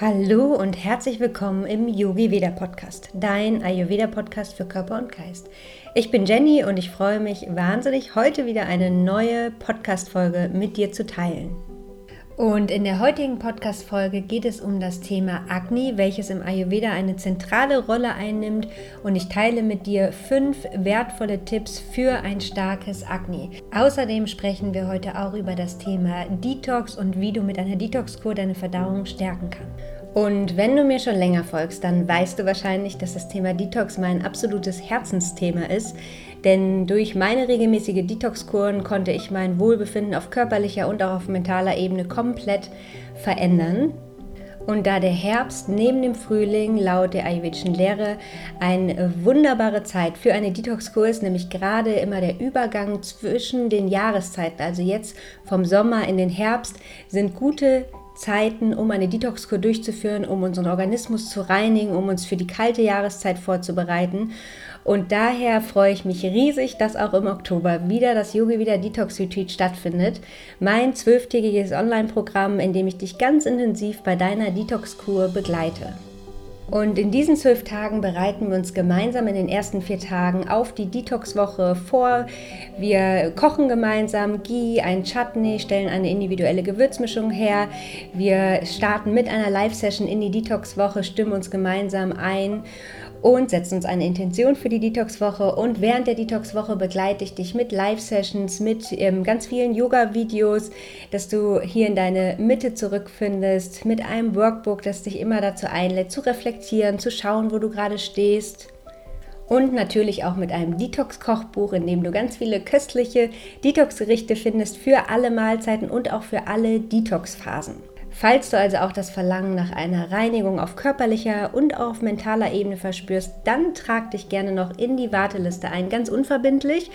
Hallo und herzlich willkommen im Yogi Veda Podcast, dein Ayurveda Podcast für Körper und Geist. Ich bin Jenny und ich freue mich wahnsinnig, heute wieder eine neue Podcast-Folge mit dir zu teilen. Und in der heutigen Podcast-Folge geht es um das Thema Agni, welches im Ayurveda eine zentrale Rolle einnimmt. Und ich teile mit dir fünf wertvolle Tipps für ein starkes Agni. Außerdem sprechen wir heute auch über das Thema Detox und wie du mit einer Detox-Kur deine Verdauung stärken kannst. Und wenn du mir schon länger folgst, dann weißt du wahrscheinlich, dass das Thema Detox mein absolutes Herzensthema ist. Denn durch meine regelmäßige Detox-Kuren konnte ich mein Wohlbefinden auf körperlicher und auch auf mentaler Ebene komplett verändern. Und da der Herbst neben dem Frühling laut der ayurvedischen Lehre eine wunderbare Zeit für eine Detox-Kur ist, nämlich gerade immer der Übergang zwischen den Jahreszeiten, also jetzt vom Sommer in den Herbst, sind gute Zeiten, um eine Detox-Kur durchzuführen, um unseren Organismus zu reinigen, um uns für die kalte Jahreszeit vorzubereiten. Und daher freue ich mich riesig, dass auch im Oktober wieder das Yogi Wieder Detox Retreat stattfindet. Mein zwölftägiges Online-Programm, in dem ich dich ganz intensiv bei deiner Detox-Kur begleite. Und in diesen zwölf Tagen bereiten wir uns gemeinsam in den ersten vier Tagen auf die Detox-Woche vor. Wir kochen gemeinsam Ghee, ein Chutney, stellen eine individuelle Gewürzmischung her. Wir starten mit einer Live-Session in die Detox-Woche, stimmen uns gemeinsam ein und setzen uns eine Intention für die Detox-Woche. Und während der Detox-Woche begleite ich dich mit Live-Sessions, mit ähm, ganz vielen Yoga-Videos, dass du hier in deine Mitte zurückfindest, mit einem Workbook, das dich immer dazu einlädt, zu reflektieren, zu schauen, wo du gerade stehst. Und natürlich auch mit einem Detox-Kochbuch, in dem du ganz viele köstliche Detox-Gerichte findest für alle Mahlzeiten und auch für alle Detox-Phasen. Falls du also auch das Verlangen nach einer Reinigung auf körperlicher und auf mentaler Ebene verspürst, dann trag dich gerne noch in die Warteliste ein, ganz unverbindlich.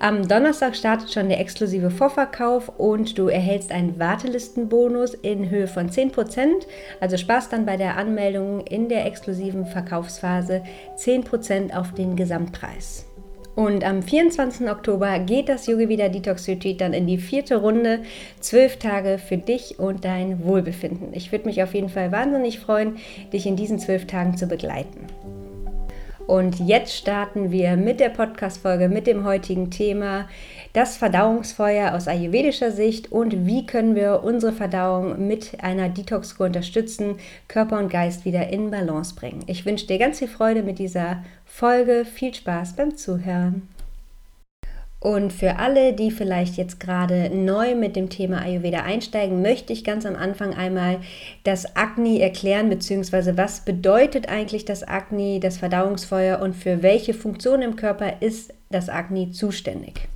Am Donnerstag startet schon der exklusive Vorverkauf und du erhältst einen Wartelistenbonus in Höhe von 10%. Also Spaß dann bei der Anmeldung in der exklusiven Verkaufsphase 10% auf den Gesamtpreis. Und am 24. Oktober geht das Yogi Vida Detox Retreat dann in die vierte Runde. Zwölf Tage für dich und dein Wohlbefinden. Ich würde mich auf jeden Fall wahnsinnig freuen, dich in diesen zwölf Tagen zu begleiten. Und jetzt starten wir mit der Podcast-Folge, mit dem heutigen Thema das Verdauungsfeuer aus ayurvedischer Sicht und wie können wir unsere Verdauung mit einer Detox-Kur unterstützen, Körper und Geist wieder in Balance bringen. Ich wünsche dir ganz viel Freude mit dieser Folge, viel Spaß beim Zuhören. Und für alle, die vielleicht jetzt gerade neu mit dem Thema Ayurveda einsteigen, möchte ich ganz am Anfang einmal das Agni erklären, beziehungsweise was bedeutet eigentlich das Agni, das Verdauungsfeuer und für welche Funktion im Körper ist das Agni zuständig.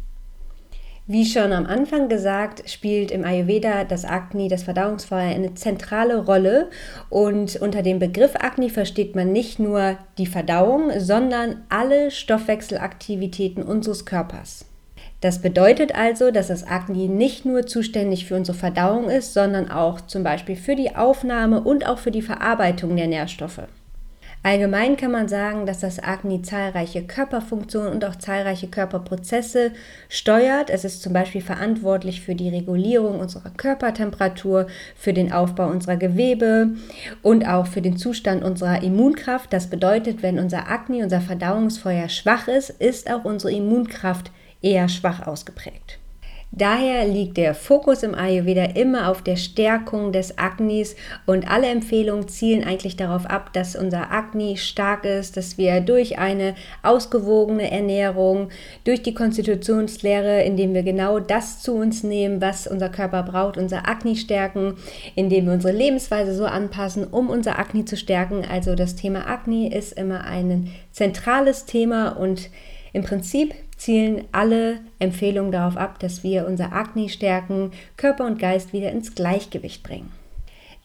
Wie schon am Anfang gesagt, spielt im Ayurveda das Agni, das Verdauungsfeuer, eine zentrale Rolle. Und unter dem Begriff Agni versteht man nicht nur die Verdauung, sondern alle Stoffwechselaktivitäten unseres Körpers. Das bedeutet also, dass das Agni nicht nur zuständig für unsere Verdauung ist, sondern auch zum Beispiel für die Aufnahme und auch für die Verarbeitung der Nährstoffe. Allgemein kann man sagen, dass das Agni zahlreiche Körperfunktionen und auch zahlreiche Körperprozesse steuert. Es ist zum Beispiel verantwortlich für die Regulierung unserer Körpertemperatur, für den Aufbau unserer Gewebe und auch für den Zustand unserer Immunkraft. Das bedeutet, wenn unser Agni, unser Verdauungsfeuer schwach ist, ist auch unsere Immunkraft eher schwach ausgeprägt. Daher liegt der Fokus im Ayurveda immer auf der Stärkung des Agnis und alle Empfehlungen zielen eigentlich darauf ab, dass unser Agni stark ist, dass wir durch eine ausgewogene Ernährung, durch die Konstitutionslehre, indem wir genau das zu uns nehmen, was unser Körper braucht, unser Agni stärken, indem wir unsere Lebensweise so anpassen, um unser Agni zu stärken. Also das Thema Agni ist immer ein zentrales Thema und im Prinzip zielen alle Empfehlungen darauf ab, dass wir unser Agni stärken, Körper und Geist wieder ins Gleichgewicht bringen.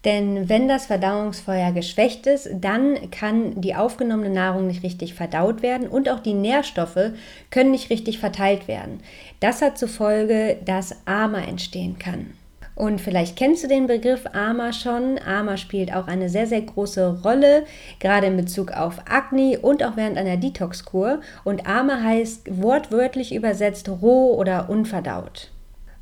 Denn wenn das Verdauungsfeuer geschwächt ist, dann kann die aufgenommene Nahrung nicht richtig verdaut werden und auch die Nährstoffe können nicht richtig verteilt werden. Das hat zur Folge, dass Ama entstehen kann. Und vielleicht kennst du den Begriff Ama schon. Ama spielt auch eine sehr, sehr große Rolle, gerade in Bezug auf Agni und auch während einer Detox-Kur. Und Ama heißt wortwörtlich übersetzt roh oder unverdaut.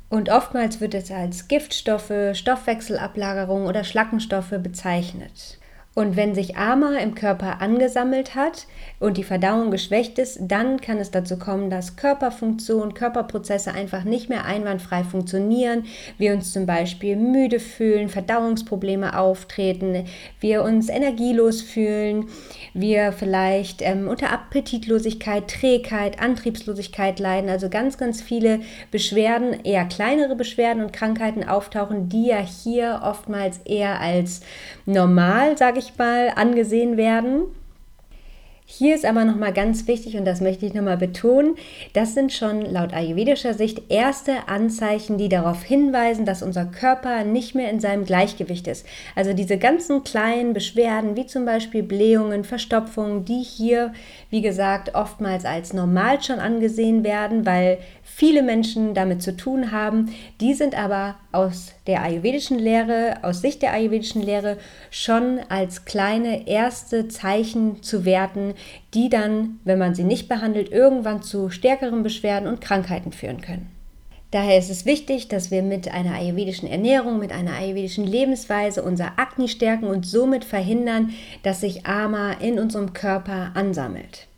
Und oftmals wird es als Giftstoffe, Stoffwechselablagerung oder Schlackenstoffe bezeichnet. Und wenn sich Ama im Körper angesammelt hat und die Verdauung geschwächt ist, dann kann es dazu kommen, dass Körperfunktion, Körperprozesse einfach nicht mehr einwandfrei funktionieren. Wir uns zum Beispiel müde fühlen, Verdauungsprobleme auftreten, wir uns energielos fühlen, wir vielleicht ähm, unter Appetitlosigkeit, Trägheit, Antriebslosigkeit leiden. Also ganz, ganz viele Beschwerden, eher kleinere Beschwerden und Krankheiten auftauchen, die ja hier oftmals eher als normal, sage ich mal, angesehen werden. Hier ist aber nochmal ganz wichtig, und das möchte ich nochmal betonen, das sind schon laut ayurvedischer Sicht erste Anzeichen, die darauf hinweisen, dass unser Körper nicht mehr in seinem Gleichgewicht ist. Also diese ganzen kleinen Beschwerden, wie zum Beispiel Blähungen, Verstopfungen, die hier, wie gesagt, oftmals als normal schon angesehen werden, weil viele Menschen damit zu tun haben, die sind aber aus der ayurvedischen Lehre, aus Sicht der ayurvedischen Lehre schon als kleine erste Zeichen zu werten, die dann, wenn man sie nicht behandelt, irgendwann zu stärkeren Beschwerden und Krankheiten führen können. Daher ist es wichtig, dass wir mit einer ayurvedischen Ernährung, mit einer ayurvedischen Lebensweise unser Akne stärken und somit verhindern, dass sich Ama in unserem Körper ansammelt.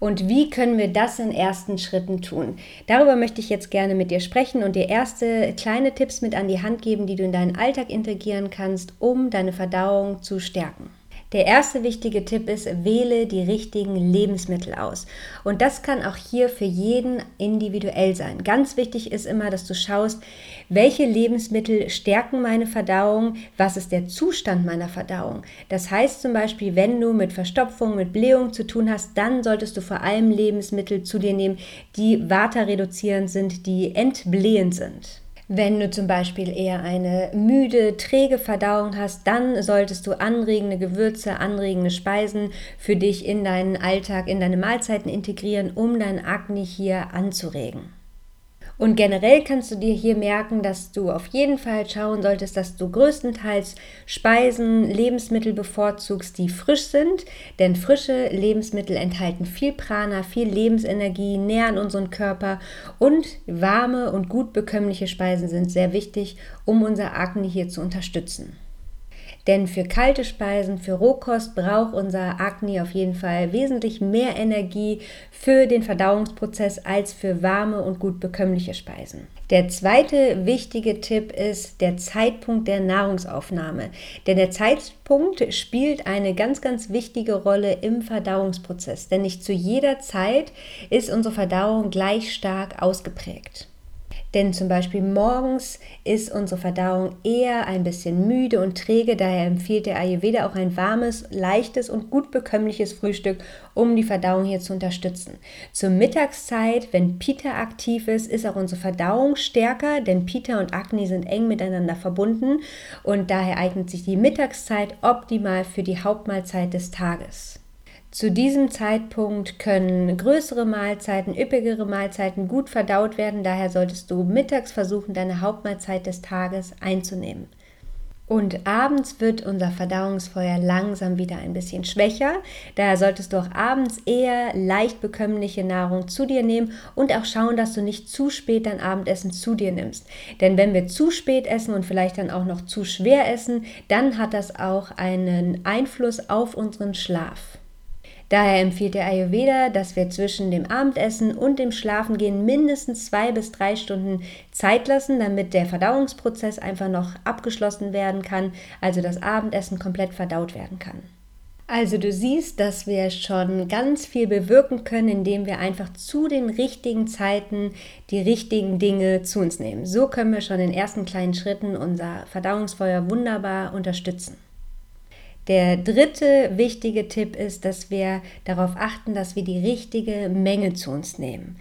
Und wie können wir das in ersten Schritten tun? Darüber möchte ich jetzt gerne mit dir sprechen und dir erste kleine Tipps mit an die Hand geben, die du in deinen Alltag integrieren kannst, um deine Verdauung zu stärken. Der erste wichtige Tipp ist, wähle die richtigen Lebensmittel aus. Und das kann auch hier für jeden individuell sein. Ganz wichtig ist immer, dass du schaust, welche Lebensmittel stärken meine Verdauung, was ist der Zustand meiner Verdauung. Das heißt zum Beispiel, wenn du mit Verstopfung, mit Blähung zu tun hast, dann solltest du vor allem Lebensmittel zu dir nehmen, die waterreduzierend sind, die entblähend sind. Wenn du zum Beispiel eher eine müde, träge Verdauung hast, dann solltest du anregende Gewürze, anregende Speisen für dich in deinen Alltag, in deine Mahlzeiten integrieren, um dein Akne hier anzuregen. Und generell kannst du dir hier merken, dass du auf jeden Fall schauen solltest, dass du größtenteils Speisen, Lebensmittel bevorzugst, die frisch sind. Denn frische Lebensmittel enthalten viel Prana, viel Lebensenergie, nähern unseren Körper und warme und gut bekömmliche Speisen sind sehr wichtig, um unser Akne hier zu unterstützen. Denn für kalte Speisen, für Rohkost braucht unser Akne auf jeden Fall wesentlich mehr Energie für den Verdauungsprozess als für warme und gut bekömmliche Speisen. Der zweite wichtige Tipp ist der Zeitpunkt der Nahrungsaufnahme. Denn der Zeitpunkt spielt eine ganz, ganz wichtige Rolle im Verdauungsprozess. Denn nicht zu jeder Zeit ist unsere Verdauung gleich stark ausgeprägt. Denn zum Beispiel morgens ist unsere Verdauung eher ein bisschen müde und träge, daher empfiehlt der Ayurveda auch ein warmes, leichtes und gut bekömmliches Frühstück, um die Verdauung hier zu unterstützen. Zur Mittagszeit, wenn Pita aktiv ist, ist auch unsere Verdauung stärker, denn Pita und Agni sind eng miteinander verbunden und daher eignet sich die Mittagszeit optimal für die Hauptmahlzeit des Tages. Zu diesem Zeitpunkt können größere Mahlzeiten, üppigere Mahlzeiten gut verdaut werden. Daher solltest du mittags versuchen, deine Hauptmahlzeit des Tages einzunehmen. Und abends wird unser Verdauungsfeuer langsam wieder ein bisschen schwächer. Daher solltest du auch abends eher leicht bekömmliche Nahrung zu dir nehmen und auch schauen, dass du nicht zu spät dein Abendessen zu dir nimmst. Denn wenn wir zu spät essen und vielleicht dann auch noch zu schwer essen, dann hat das auch einen Einfluss auf unseren Schlaf. Daher empfiehlt der Ayurveda, dass wir zwischen dem Abendessen und dem Schlafengehen mindestens zwei bis drei Stunden Zeit lassen, damit der Verdauungsprozess einfach noch abgeschlossen werden kann, also das Abendessen komplett verdaut werden kann. Also du siehst, dass wir schon ganz viel bewirken können, indem wir einfach zu den richtigen Zeiten die richtigen Dinge zu uns nehmen. So können wir schon in ersten kleinen Schritten unser Verdauungsfeuer wunderbar unterstützen. Der dritte wichtige Tipp ist, dass wir darauf achten, dass wir die richtige Menge zu uns nehmen.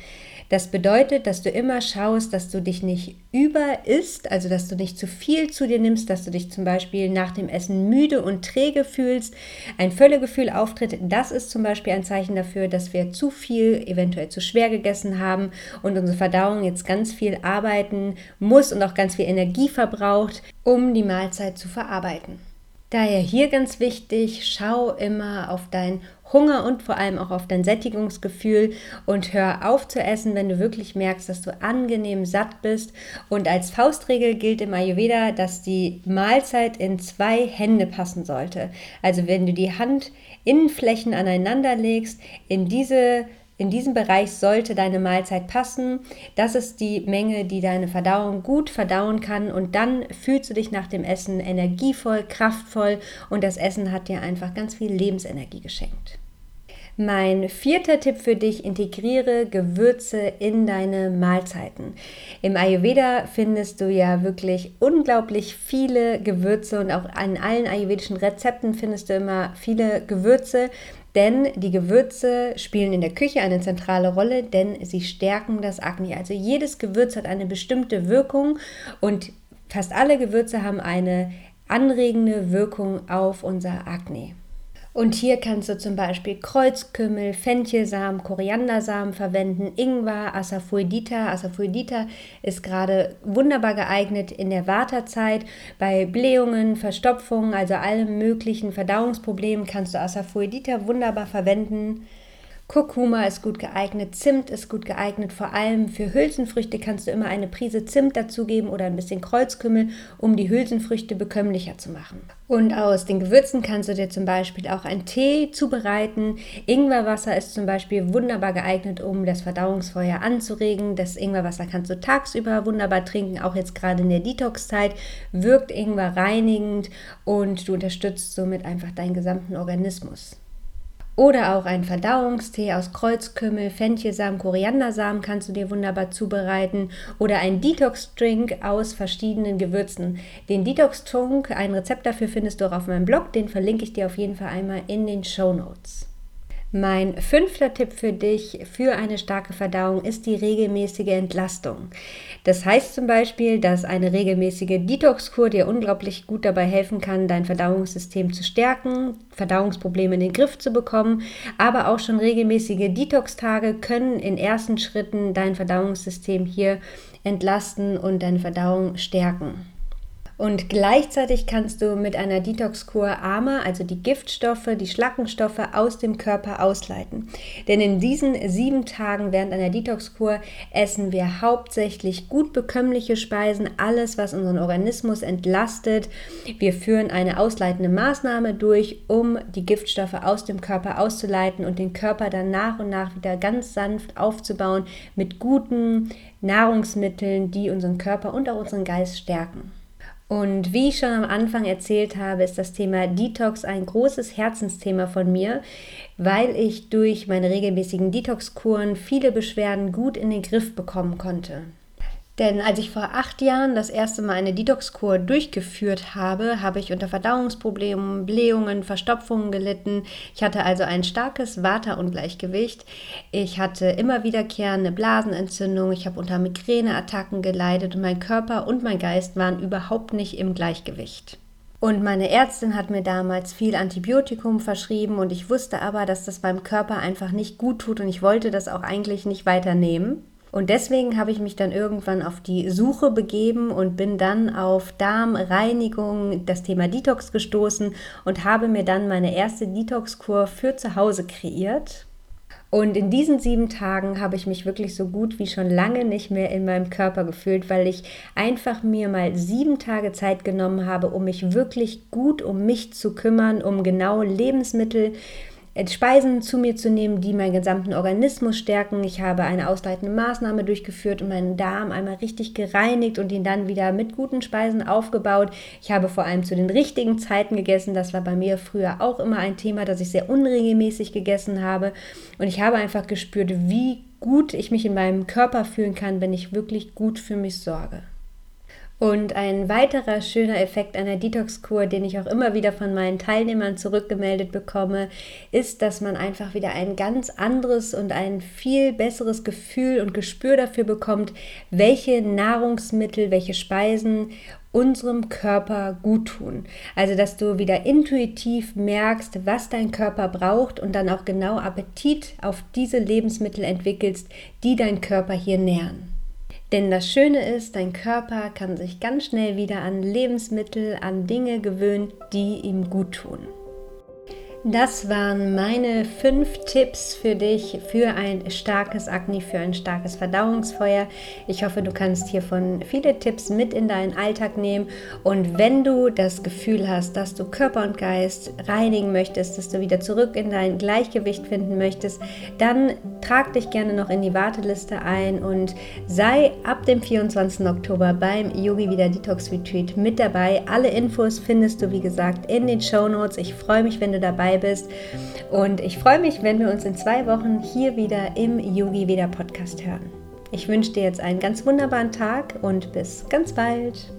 Das bedeutet, dass du immer schaust, dass du dich nicht über isst, also dass du nicht zu viel zu dir nimmst, dass du dich zum Beispiel nach dem Essen müde und träge fühlst, ein Völlegefühl auftritt. Das ist zum Beispiel ein Zeichen dafür, dass wir zu viel, eventuell zu schwer gegessen haben und unsere Verdauung jetzt ganz viel arbeiten muss und auch ganz viel Energie verbraucht, um die Mahlzeit zu verarbeiten. Daher hier ganz wichtig, schau immer auf dein Hunger und vor allem auch auf dein Sättigungsgefühl und hör auf zu essen, wenn du wirklich merkst, dass du angenehm satt bist. Und als Faustregel gilt im Ayurveda, dass die Mahlzeit in zwei Hände passen sollte. Also wenn du die Handinnenflächen aneinander legst, in diese in diesem Bereich sollte deine Mahlzeit passen. Das ist die Menge, die deine Verdauung gut verdauen kann. Und dann fühlst du dich nach dem Essen energievoll, kraftvoll und das Essen hat dir einfach ganz viel Lebensenergie geschenkt. Mein vierter Tipp für dich, integriere Gewürze in deine Mahlzeiten. Im Ayurveda findest du ja wirklich unglaublich viele Gewürze und auch an allen ayurvedischen Rezepten findest du immer viele Gewürze. Denn die Gewürze spielen in der Küche eine zentrale Rolle, denn sie stärken das Akne. Also jedes Gewürz hat eine bestimmte Wirkung und fast alle Gewürze haben eine anregende Wirkung auf unser Akne. Und hier kannst du zum Beispiel Kreuzkümmel, Fenchelsamen, Koriandersamen verwenden, Ingwer, Asafoetida. Asafoetida ist gerade wunderbar geeignet in der Wartezeit. Bei Blähungen, Verstopfungen, also allen möglichen Verdauungsproblemen kannst du Asafoetida wunderbar verwenden. Kurkuma ist gut geeignet, Zimt ist gut geeignet, vor allem für Hülsenfrüchte kannst du immer eine Prise Zimt dazugeben oder ein bisschen Kreuzkümmel, um die Hülsenfrüchte bekömmlicher zu machen. Und aus den Gewürzen kannst du dir zum Beispiel auch einen Tee zubereiten. Ingwerwasser ist zum Beispiel wunderbar geeignet, um das Verdauungsfeuer anzuregen. Das Ingwerwasser kannst du tagsüber wunderbar trinken, auch jetzt gerade in der Detox-Zeit wirkt Ingwer reinigend und du unterstützt somit einfach deinen gesamten Organismus. Oder auch ein Verdauungstee aus Kreuzkümmel, Fenchelsamen, Koriandersamen kannst du dir wunderbar zubereiten. Oder ein Detox-Drink aus verschiedenen Gewürzen. Den Detox-Trunk, ein Rezept dafür findest du auch auf meinem Blog. Den verlinke ich dir auf jeden Fall einmal in den Show Notes. Mein fünfter Tipp für dich für eine starke Verdauung ist die regelmäßige Entlastung. Das heißt zum Beispiel, dass eine regelmäßige Detox-Kur dir unglaublich gut dabei helfen kann, dein Verdauungssystem zu stärken, Verdauungsprobleme in den Griff zu bekommen, aber auch schon regelmäßige Detox-Tage können in ersten Schritten dein Verdauungssystem hier entlasten und deine Verdauung stärken. Und gleichzeitig kannst du mit einer Detox-Kur AMA, also die Giftstoffe, die Schlackenstoffe aus dem Körper ausleiten. Denn in diesen sieben Tagen während einer Detox-Kur essen wir hauptsächlich gut bekömmliche Speisen, alles, was unseren Organismus entlastet. Wir führen eine ausleitende Maßnahme durch, um die Giftstoffe aus dem Körper auszuleiten und den Körper dann nach und nach wieder ganz sanft aufzubauen mit guten Nahrungsmitteln, die unseren Körper und auch unseren Geist stärken. Und wie ich schon am Anfang erzählt habe, ist das Thema Detox ein großes Herzensthema von mir, weil ich durch meine regelmäßigen Detox-Kuren viele Beschwerden gut in den Griff bekommen konnte. Denn als ich vor acht Jahren das erste Mal eine Detox-Kur durchgeführt habe, habe ich unter Verdauungsproblemen, Blähungen, Verstopfungen gelitten. Ich hatte also ein starkes Waterungleichgewicht. Ich hatte immer wiederkehrende Blasenentzündung. Ich habe unter Migräneattacken geleidet und mein Körper und mein Geist waren überhaupt nicht im Gleichgewicht. Und meine Ärztin hat mir damals viel Antibiotikum verschrieben und ich wusste aber, dass das beim Körper einfach nicht gut tut und ich wollte das auch eigentlich nicht weiternehmen. Und deswegen habe ich mich dann irgendwann auf die Suche begeben und bin dann auf Darmreinigung, das Thema Detox gestoßen und habe mir dann meine erste Detox-Kur für zu Hause kreiert. Und in diesen sieben Tagen habe ich mich wirklich so gut wie schon lange nicht mehr in meinem Körper gefühlt, weil ich einfach mir mal sieben Tage Zeit genommen habe, um mich wirklich gut um mich zu kümmern, um genau Lebensmittel Speisen zu mir zu nehmen, die meinen gesamten Organismus stärken. Ich habe eine ausleitende Maßnahme durchgeführt und meinen Darm einmal richtig gereinigt und ihn dann wieder mit guten Speisen aufgebaut. Ich habe vor allem zu den richtigen Zeiten gegessen. Das war bei mir früher auch immer ein Thema, dass ich sehr unregelmäßig gegessen habe. Und ich habe einfach gespürt, wie gut ich mich in meinem Körper fühlen kann, wenn ich wirklich gut für mich sorge. Und ein weiterer schöner Effekt einer Detox-Kur, den ich auch immer wieder von meinen Teilnehmern zurückgemeldet bekomme, ist, dass man einfach wieder ein ganz anderes und ein viel besseres Gefühl und Gespür dafür bekommt, welche Nahrungsmittel, welche Speisen unserem Körper gut tun. Also, dass du wieder intuitiv merkst, was dein Körper braucht und dann auch genau Appetit auf diese Lebensmittel entwickelst, die dein Körper hier nähren. Denn das Schöne ist, dein Körper kann sich ganz schnell wieder an Lebensmittel, an Dinge gewöhnen, die ihm gut tun. Das waren meine fünf Tipps für dich für ein starkes Akne, für ein starkes Verdauungsfeuer. Ich hoffe, du kannst hiervon viele Tipps mit in deinen Alltag nehmen. Und wenn du das Gefühl hast, dass du Körper und Geist reinigen möchtest, dass du wieder zurück in dein Gleichgewicht finden möchtest, dann trag dich gerne noch in die Warteliste ein und sei ab dem 24. Oktober beim Yogi Wieder Detox Retreat mit dabei. Alle Infos findest du, wie gesagt, in den Show Notes. Ich freue mich, wenn du dabei dabei bist. Und ich freue mich, wenn wir uns in zwei Wochen hier wieder im Yogi Veda Podcast hören. Ich wünsche dir jetzt einen ganz wunderbaren Tag und bis ganz bald.